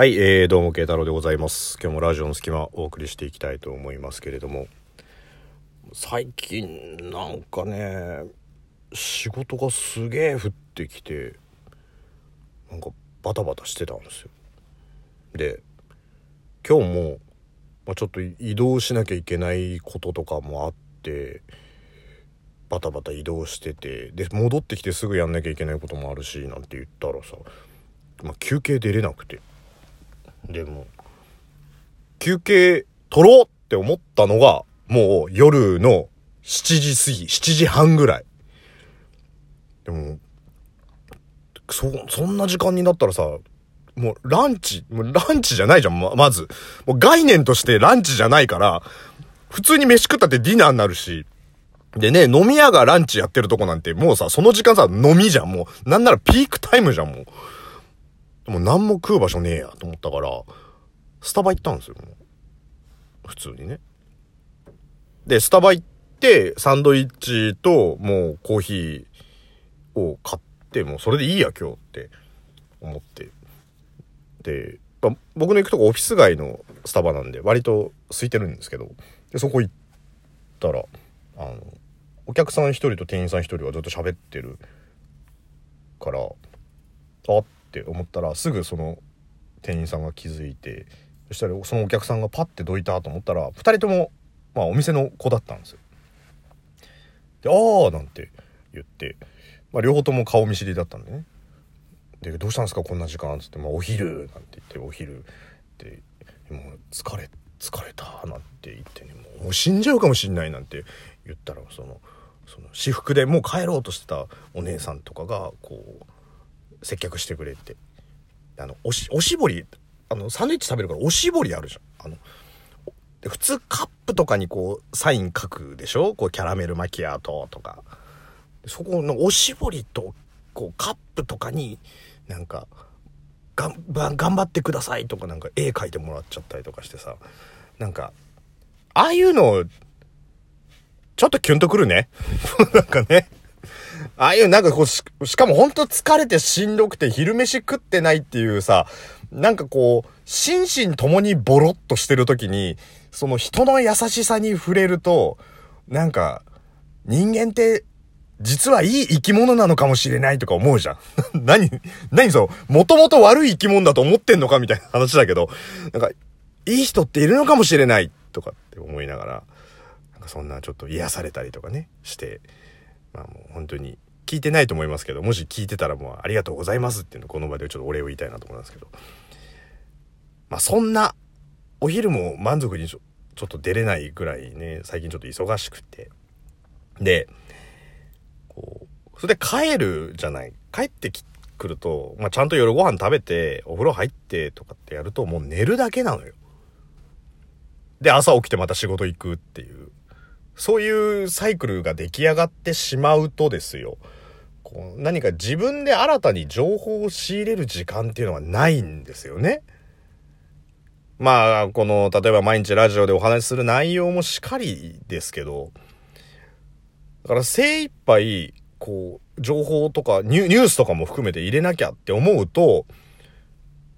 はい、えー、どうも、慶太郎でございます。今日もラジオの隙間お送りしていきたいと思いますけれども、最近なんかね、仕事がすげえ降ってきて、なんかバタバタしてたんですよ。で、今日も、まあ、ちょっと移動しなきゃいけないこととかもあって、バタバタ移動してて、で、戻ってきてすぐやんなきゃいけないこともあるし、なんて言ったらさ、まあ、休憩出れなくて。でも休憩取ろうって思ったのがもう夜の7時過ぎ7時半ぐらいでもそそんな時間になったらさもうランチもうランチじゃないじゃんままずもう概念としてランチじゃないから普通に飯食ったってディナーになるしでね、飲み屋がランチやってるとこなんて、もうさ、その時間さ、飲みじゃん、もう。なんならピークタイムじゃん、もう。でも何も食う場所ねえやと思ったから、スタバ行ったんですよ。普通にね。で、スタバ行って、サンドイッチと、もうコーヒーを買って、もうそれでいいや、今日って思って。で、ま僕の行くとこオフィス街のスタバなんで、割と空いてるんですけど、で、そこ行ったら、あの、お客さん一人と店員さん一人はずっと喋ってるから、あっって思ったらすぐその店員さんが気づいてそしたらそのお客さんがパッてどいたと思ったら2人とも、まあ、お店の子だったんですよ。で「ああ」なんて言って、まあ、両方とも顔見知りだったんでね。で「どうしたんですかこんな時間」っつって「まあ、お昼」なんて言って「お昼」って「もう疲れ疲れた」なんて言ってねもう死んじゃうかもしんないなんて言ったらそのその私服でもう帰ろうとしてたお姉さんとかがこう接客してくれて。あのおしおしぼりあのサンドイッチ食べるからおしぼりあるじゃん。あの普通カップとかにこうサイン書くでしょ？こうキャラメルマキアートとか。そこのおしぼりとこうカップとかになんかがんば頑張ってくださいとかなんか絵描いてもらっちゃったりとかしてさ。なんかああいうのちょっとキュンとくるね。なんかね。ああいうなんかこうし、しかもほんと疲れてしんどくて昼飯食ってないっていうさ、なんかこう、心身ともにボロッとしてる時に、その人の優しさに触れると、なんか、人間って、実はいい生き物なのかもしれないとか思うじゃん。何、何そう、もともと悪い生き物だと思ってんのかみたいな話だけど、なんか、いい人っているのかもしれないとかって思いながら、なんかそんなちょっと癒されたりとかね、して、まあもう本当に聞いてないと思いますけど、もし聞いてたらもうありがとうございますっていうのこの場でちょっとお礼を言いたいなと思いますけど。まあそんな、お昼も満足にちょちょっと出れないぐらいね、最近ちょっと忙しくて。で、こう、それで帰るじゃない。帰ってきくると、まあちゃんと夜ご飯食べて、お風呂入ってとかってやるともう寝るだけなのよ。で、朝起きてまた仕事行くっていう。そういうサイクルが出来上がってしまうとですよ。こう何か自分で新たに情報を仕入れる時間っていうのはないんですよね。まあ、この、例えば毎日ラジオでお話しする内容もしっかりですけど、だから精一杯、こう、情報とかニュニュースとかも含めて入れなきゃって思うと、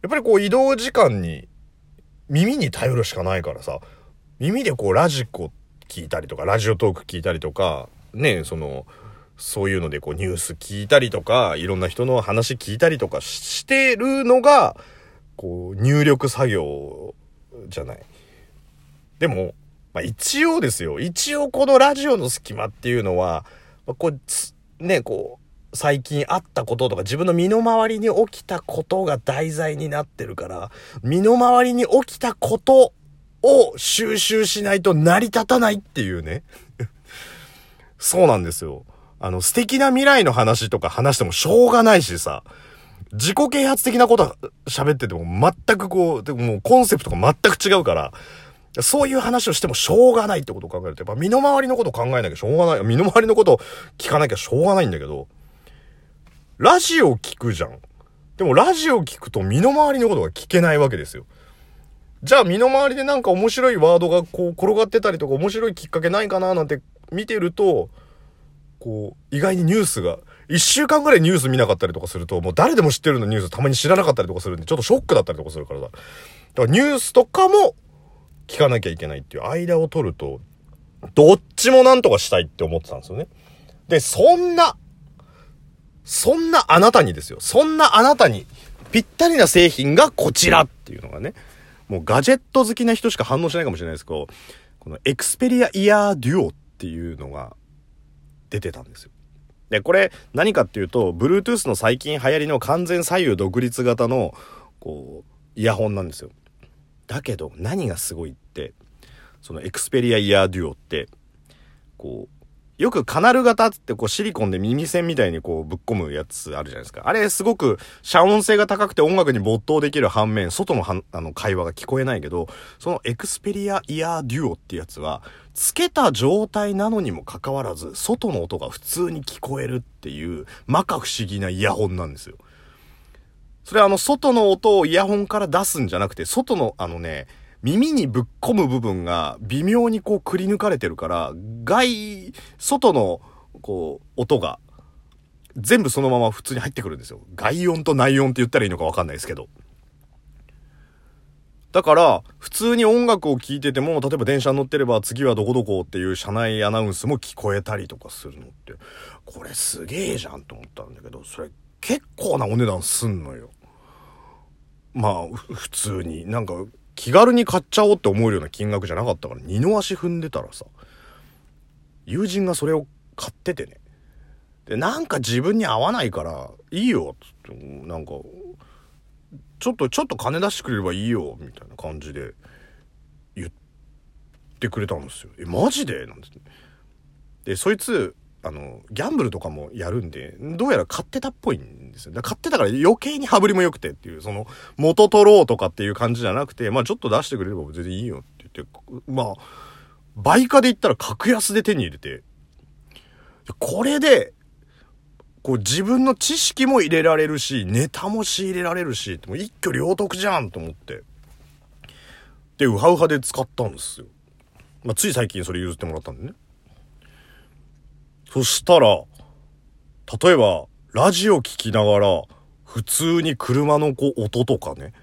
やっぱりこう移動時間に耳に頼るしかないからさ、耳でこうラジコ聞いたりとか、ラジオトーク聞いたりとか、ね、その、そういうのでこうニュース聞いたりとか、いろんな人の話聞いたりとかしてるのが、こう入力作業じゃない。でも、まあ一応ですよ。一応このラジオの隙間っていうのは、まあ、こう、ね、こう、最近あったこととか自分の身の回りに起きたことが題材になってるから、身の回りに起きたことを収集しないと成り立たないっていうね。そうなんですよ。あの、素敵な未来の話とか話してもしょうがないしさ、自己啓発的なこと喋ってても全くこう、でももうコンセプトが全く違うから、そういう話をしてもしょうがないってことを考えると、やっぱ身の回りのことを考えなきゃしょうがない。身の回りのことを聞かなきゃしょうがないんだけど、ラジオ聞くじゃん。でもラジオ聞くと身の回りのことが聞けないわけですよ。じゃあ身の回りでなんか面白いワードがこう転がってたりとか面白いきっかけないかななんて見てると、こう、意外にニュースが、一週間ぐらいニュース見なかったりとかすると、もう誰でも知ってるのニュースたまに知らなかったりとかするんで、ちょっとショックだったりとかするからさ。だからニュースとかも聞かなきゃいけないっていう間を取ると、どっちもなんとかしたいって思ってたんですよね。で、そんな、そんなあなたにですよ。そんなあなたにぴったりな製品がこちらっていうのがね、もうガジェット好きな人しか反応しないかもしれないですけど、このエクスペリアイヤーデュオっていうのが出てたんですよ。で、これ何かっていうと、Bluetooth の最近流行りの完全左右独立型の、こう、イヤホンなんですよ。だけど、何がすごいって、そのエクスペリアイヤーデュオって、こう、よくカナル型ってこうシリコンで耳栓みたいにこうぶっ込むやつあるじゃないですか。あれすごく遮音性が高くて音楽に没頭できる反面、外のはあの会話が聞こえないけど、そのエクスペリアイヤーデュオってやつは、つけた状態なのにもかかわらず、外の音が普通に聞こえるっていう、摩訶不思議なイヤホンなんですよ。それはあの、外の音をイヤホンから出すんじゃなくて、外のあのね、耳にぶっ込む部分が微妙にこうくり抜かれてるから、外、外のこう音が全部そのまま普通に入ってくるんですよ。外音と内音って言ったらいいのかわかんないですけど。だから、普通に音楽を聴いてても、例えば電車に乗ってれば次はどこどこっていう車内アナウンスも聞こえたりとかするのって、これすげえじゃんと思ったんだけど、それ結構なお値段すんのよ。まあ、普通に。なんか、気軽に買っちゃおうって思えるような金額じゃなかったから二の足踏んでたらさ友人がそれを買っててね。でなんか自分に合わないからいいよっつってなんかちょっとちょっと金出してくれればいいよみたいな感じで言ってくれたんですよ。えマジで？なんですねでそいつあの、ギャンブルとかもやるんで、どうやら買ってたっぽいんですよ。だ買ってたから余計に羽振りも良くてっていう、その、元取ろうとかっていう感じじゃなくて、まあちょっと出してくれれば全然いいよって言って、まあ、倍価で言ったら格安で手に入れて、これで、こう自分の知識も入れられるし、ネタも仕入れられるし、もう一挙両得じゃんと思って。で、ウハウハで使ったんですよ。まあつい最近それ譲ってもらったんでね。そしたら、例えば、ラジオ聴きながら、普通に車のこう音とかね、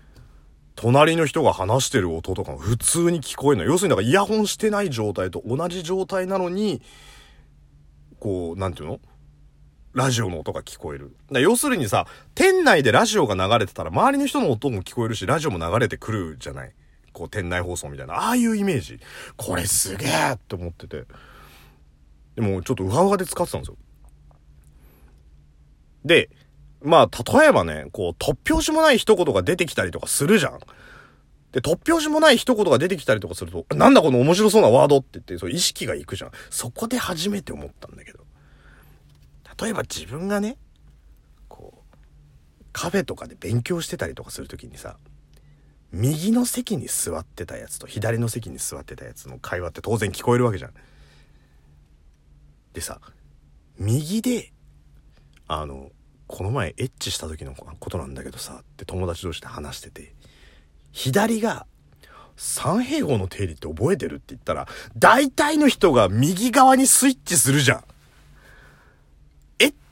隣の人が話してる音とか普通に聞こえるの。要するになんかイヤホンしてない状態と同じ状態なのに、こう、なんていうの？ラジオの音が聞こえる。だ要するにさ、店内でラジオが流れてたら周りの人の音も聞こえるし、ラジオも流れてくるじゃない。こう、店内放送みたいな。ああいうイメージ。これすげえって思ってて。でもちょっとウハウハで使ってたんですよ。で、まあ、例えばね、こう、突拍子もない一言が出てきたりとかするじゃん。で、突拍子もない一言が出てきたりとかすると、なんだこの面白そうなワードって言って、そう意識がいくじゃん。そこで初めて思ったんだけど。例えば自分がね、こう、カフェとかで勉強してたりとかするときにさ、右の席に座ってたやつと左の席に座ってたやつの会話って当然聞こえるわけじゃん。でさ右であのこの前エッチした時のことなんだけどさって友達同士で話してて左が三平方の定理って覚えてるって言ったら大体の人が右側にスイッチするじゃん。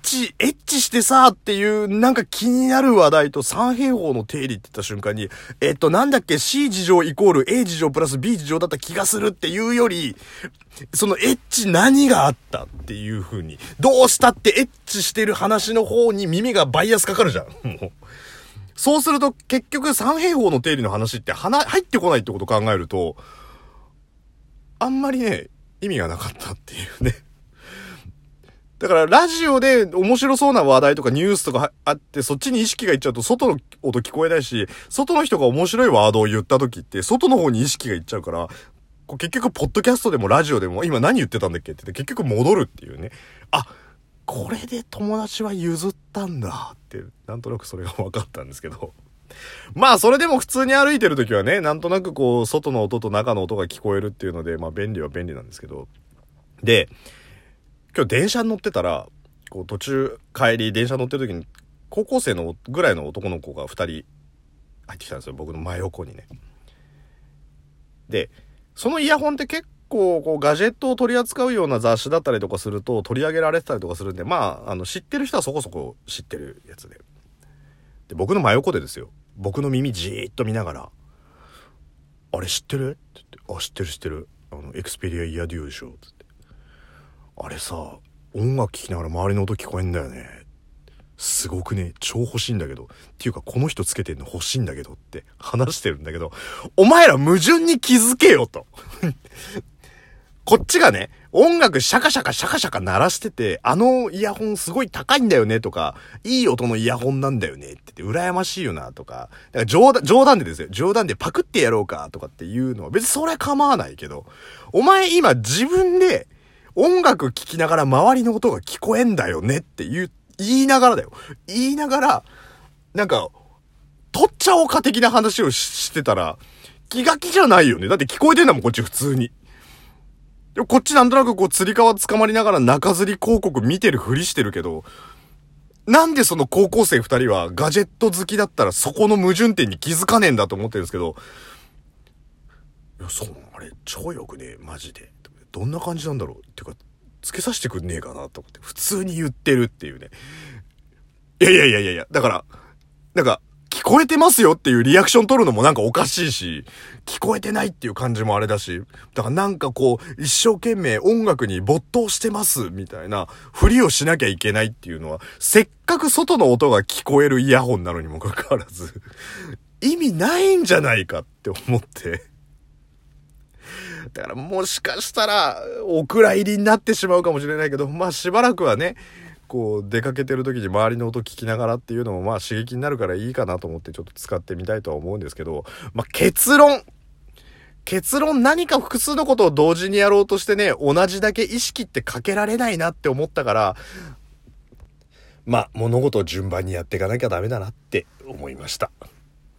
チ、エッチしてさっていうなんか気になる話題と三平方の定理って言った瞬間に、えっとなんだっけ C 事乗イコール A 事乗プラス B 事乗だった気がするっていうより、そのエッチ何があったっていう風に、どうしたってエッチしてる話の方に耳がバイアスかかるじゃん。もう。そうすると結局三平方の定理の話って入ってこないってこと考えると、あんまりね、意味がなかったっていうね。だからラジオで面白そうな話題とかニュースとかあって、そっちに意識がいっちゃうと外の音聞こえないし、外の人が面白いワードを言った時って、外の方に意識がいっちゃうから、結局、ポッドキャストでもラジオでも、今何言ってたんだっけって言って結局戻るっていうね。あ、これで友達は譲ったんだって、なんとなくそれが分かったんですけど。まあ、それでも普通に歩いてる時はね、なんとなくこう、外の音と中の音が聞こえるっていうので、まあ便利は便利なんですけど。で、今日電車に乗ってたら、こう途中帰り電車乗ってる時に、高校生のぐらいの男の子が2人入ってきたんですよ。僕の真横にね。で、そのイヤホンって結構こうガジェットを取り扱うような雑誌だったりとかすると取り上げられてたりとかするんで、まあ、あの知ってる人はそこそこ知ってるやつで。で、僕の真横でですよ。僕の耳じーっと見ながら、あれ知ってる？って言って、あ、知ってる知ってる。あの、 Xperia Ear Duo でしょ。つって。あれさ、音楽聴きながら周りの音聞こえんだよね。すごくね、超欲しいんだけど。っていうか、この人つけてんの欲しいんだけどって話してるんだけど、お前ら矛盾に気づけよと。こっちがね、音楽シャカシャカシャカシャカ鳴らしてて、あのイヤホンすごい高いんだよねとか、いい音のイヤホンなんだよねって言って、羨ましいよなとか、だから冗談、冗談でですよ。冗談でパクってやろうかとかっていうのは、別にそれは構わないけど、お前今自分で音楽聴きながら周りの音が聞こえんだよねって言う、言いながらだよ。言いながら、なんか、取っちゃおうか的な話をしてたら、気が気じゃないよね。だって聞こえてんだもん、こっち普通に。でこっちなんとなくこう、釣り革捕まりながら中吊り広告見てるふりしてるけど、なんでその高校生二人はガジェット好きだったらそこの矛盾点に気づかねえんだと思ってるんですけど、いや、そう、あれ、超よくねえマジで。どんな感じなんだろう?っていうか、つけさせてくんねえかなと思って、普通に言ってるっていうね。いやいやいやいやいや、だから、なんか、聞こえてますよっていうリアクション取るのもなんかおかしいし、聞こえてないっていう感じもあれだし、だからなんかこう、一生懸命音楽に没頭してますみたいな、ふりをしなきゃいけないっていうのは、せっかく外の音が聞こえるイヤホンなのにもかかわらず、意味ないんじゃないかって思って。だからもしかしたら、お蔵入りになってしまうかもしれないけど、まあしばらくはね、こう出かけてる時に周りの音聞きながらっていうのもまあ刺激になるからいいかなと思ってちょっと使ってみたいとは思うんですけど、まあ結論結論何か複数のことを同時にやろうとしてね、同じだけ意識ってかけられないなって思ったから、まあ物事を順番にやっていかなきゃダメだなって思いました。